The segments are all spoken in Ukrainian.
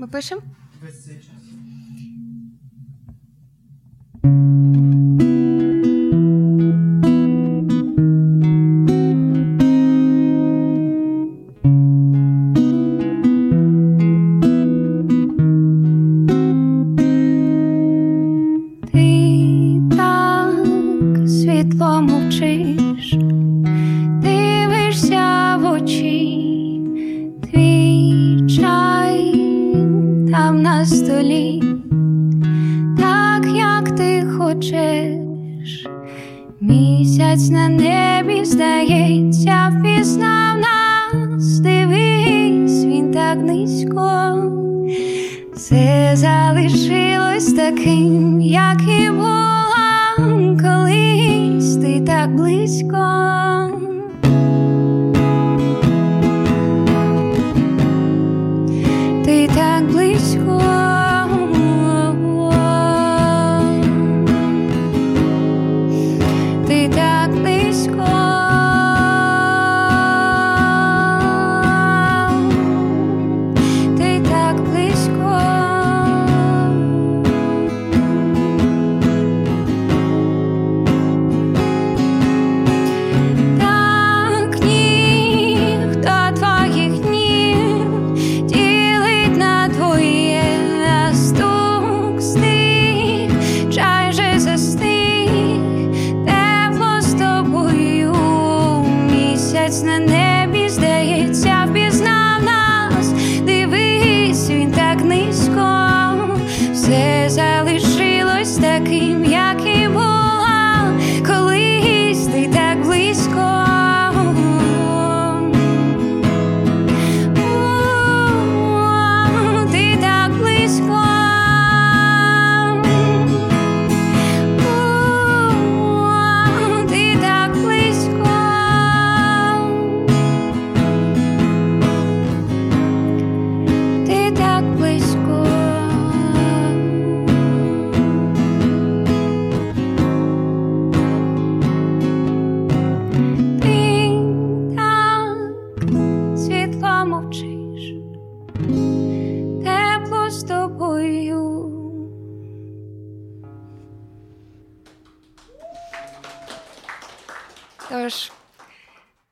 Ми пишемо? Весь цей час. Столі, так як ти хочеш, місяць на небі здається, впізнав нас, дивись, він так низько. Все залишилось таким, як і була колись ти так близько.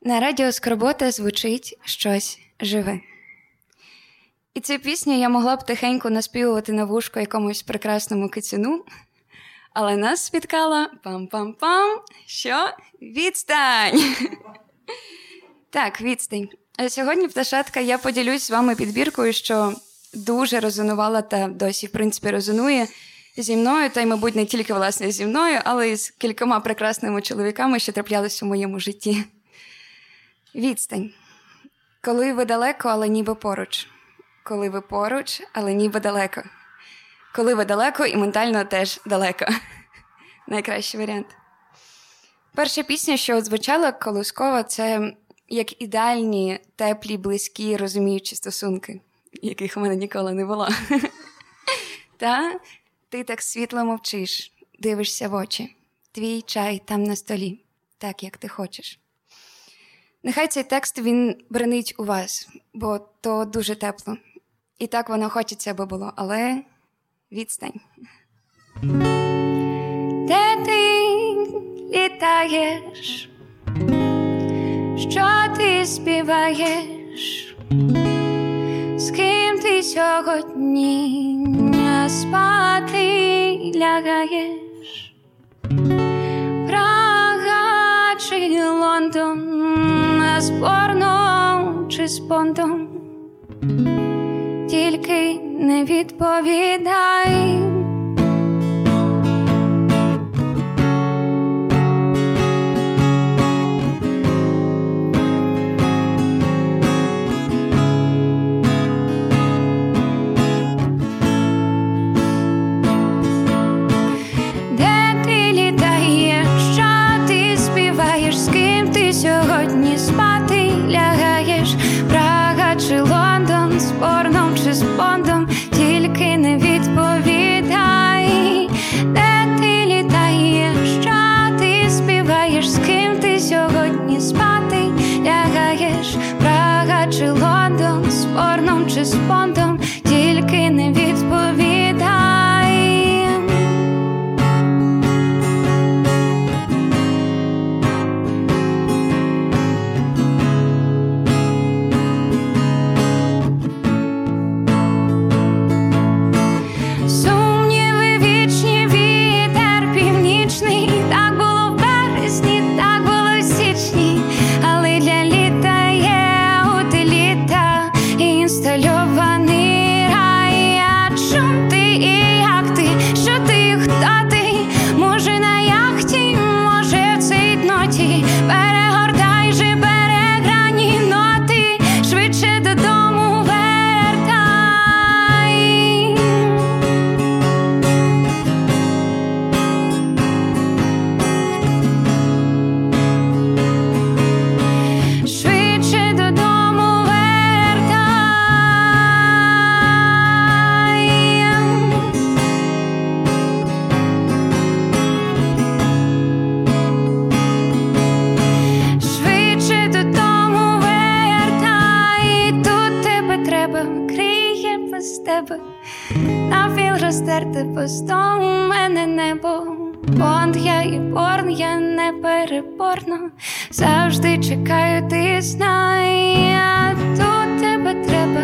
На радіо Скорбота звучить щось живе. І цю пісню я могла б тихенько наспівувати на вушко якомусь прекрасному кицюну, але нас спіткала пам-пам-пам, що відстань. Так, відстань. А сьогодні, пташатка, я поділюсь з вами підбіркою, що дуже резонувала та досі, в принципі, резонує зі мною, та й, мабуть, не тільки власне зі мною, але й з кількома прекрасними чоловіками, що траплялися у моєму житті. Відстань. Коли ви далеко, але ніби поруч. Коли ви поруч, але ніби далеко. Коли ви далеко і ментально теж далеко. Найкращий варіант. Перша пісня, що звучала колоскова, це як ідеальні, теплі, близькі, розуміючі стосунки, яких у мене ніколи не було. Та ти так світло мовчиш, дивишся в очі. Твій чай там на столі, так як ти хочеш. Нехай цей текст він бренить у вас, бо то дуже тепло. І так воно хочеться би було, але відстань. Де ти літаєш? Що ти співаєш? З ким ти сьогодні спати лягаєш? Зборно чи з понтом? Тільки не відповідай. Навіл розтерти постом у мене небо. Бонд я і борн, я не переборно, завжди чекаю, ти знай, а тут тебе треба,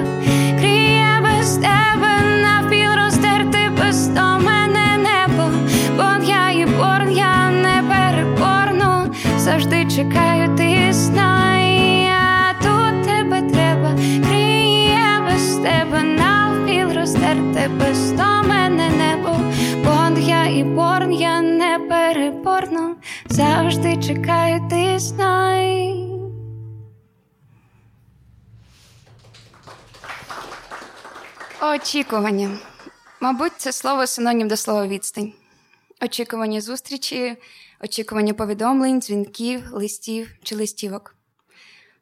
кріє без тебе, навпіл розтерти постом мене небо, Бонд я і борн, я не переборно, завжди чекаю, ти знай, а тут тебе треба, кріє без тебе, розтерти постом у мене небо, Бонд я і борн, я не переборно, завжди чекаю, ти знай. Очікування. Мабуть, це слово синонім до слова відстань. Очікування зустрічі, очікування повідомлень, дзвінків, листів чи листівок.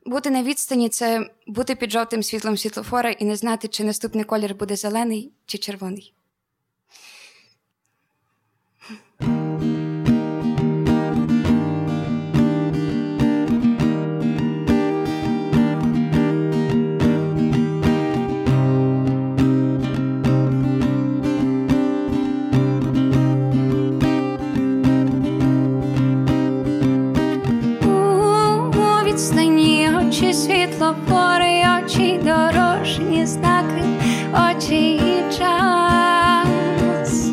Бути на відстані це бути під жовтим світлом світлофора і не знати, чи наступний колір буде зелений чи червоний. Світлофори, очі дорожні знаки, очі і час.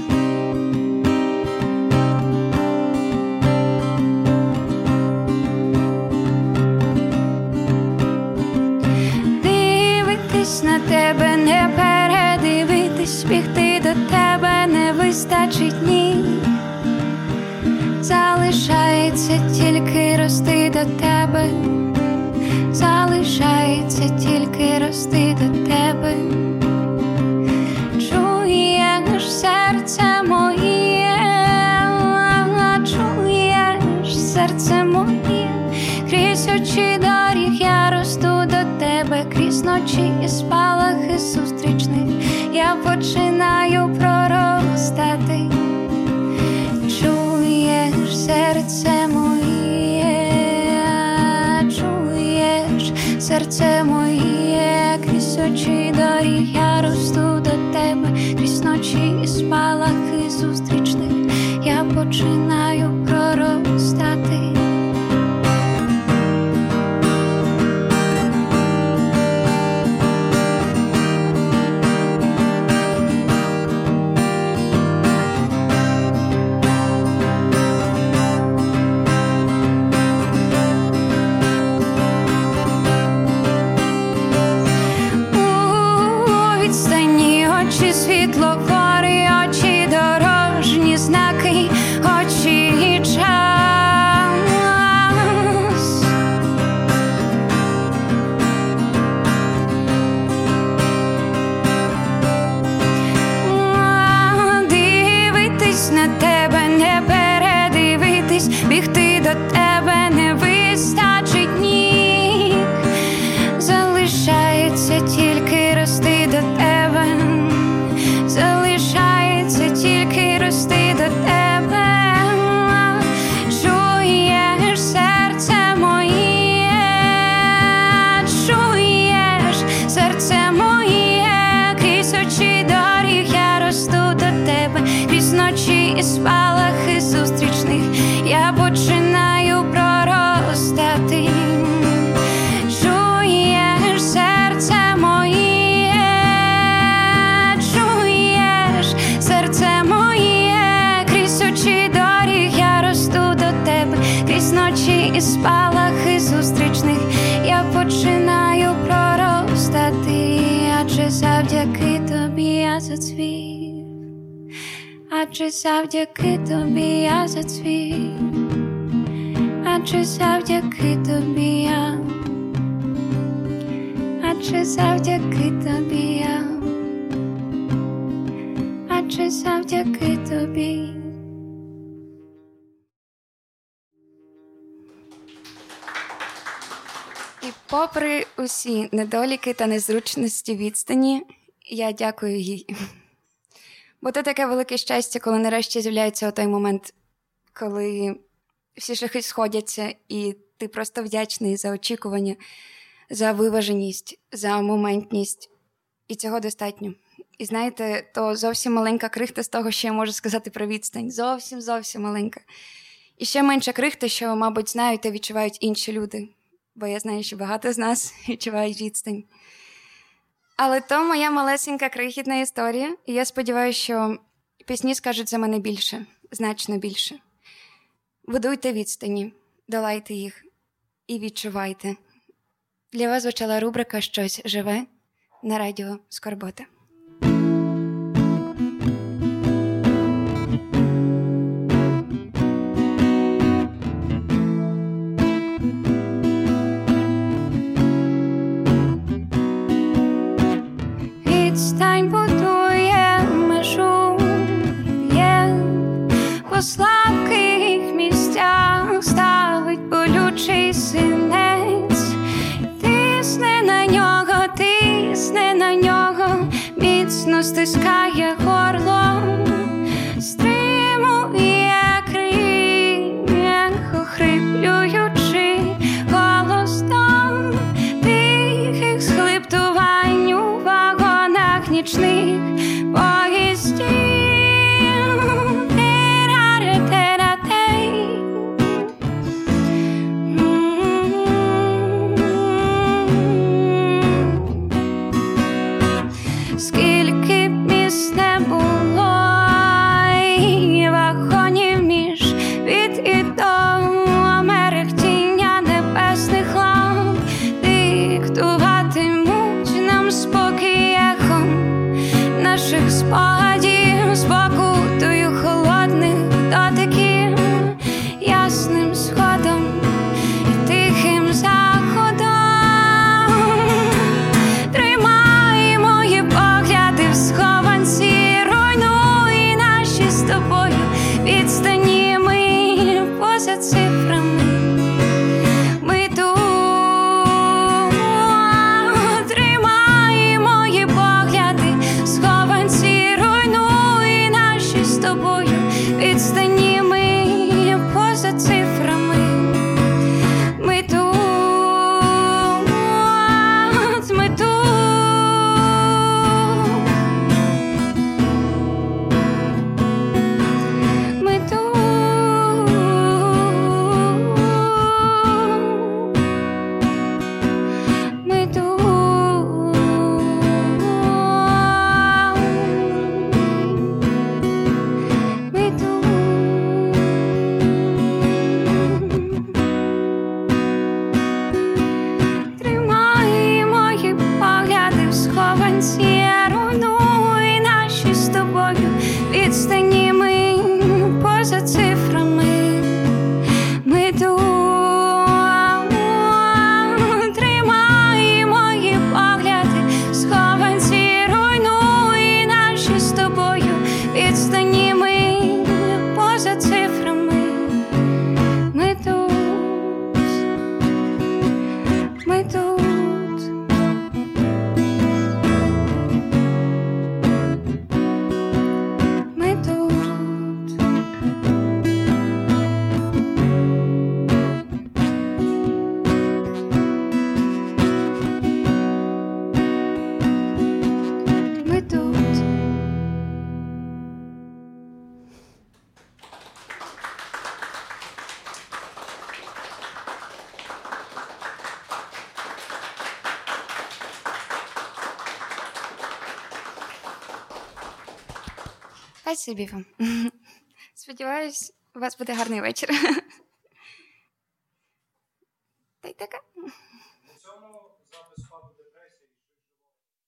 Дивитись на тебе, не передивитись, бігти до тебе не вистачить ні. Залишається тільки рости до тебе, тільки до тебе. Чуєш серце моє, чуєш серце моє, крізь очі доріг я росту до тебе, крізь ночі і спалахи зустрічних, я починаю проростати. Чуєш серце моє, чуєш серце моє, очі доріг я росту до тебе, крізь ночі і спалахи зустрічних, я починаю очі адже завдяки тобі я зацвів, адже завдяки тобі я адже завдяки тобі я, адже завдяки тобі. І попри усі недоліки та незручності відстані, я дякую їй. Бо це таке велике щастя, коли нарешті з'являється той момент, коли всі шляхи сходяться, і ти просто вдячний за очікування, за виваженість, за моментність. І цього достатньо. І знаєте, то зовсім маленька крихта з того, що я можу сказати про відстань. Зовсім зовсім маленька. І ще менша крихта, що, мабуть, знають та відчувають інші люди. Бо я знаю, що багато з нас відчувають відстань. Але то моя малесенька крихітна історія, і я сподіваюся, що пісні скажуть за мене більше, значно більше. Будуйте відстані, долайте їх і відчувайте. Для вас звучала рубрика Щось живе на радіо Скорботи. місцях ставить болючий синець, тисне на нього, тисне на нього, міцно стискає горло. support хочу з тобою відстань. хай собі вам. Сподіваюсь, у вас буде гарний вечір.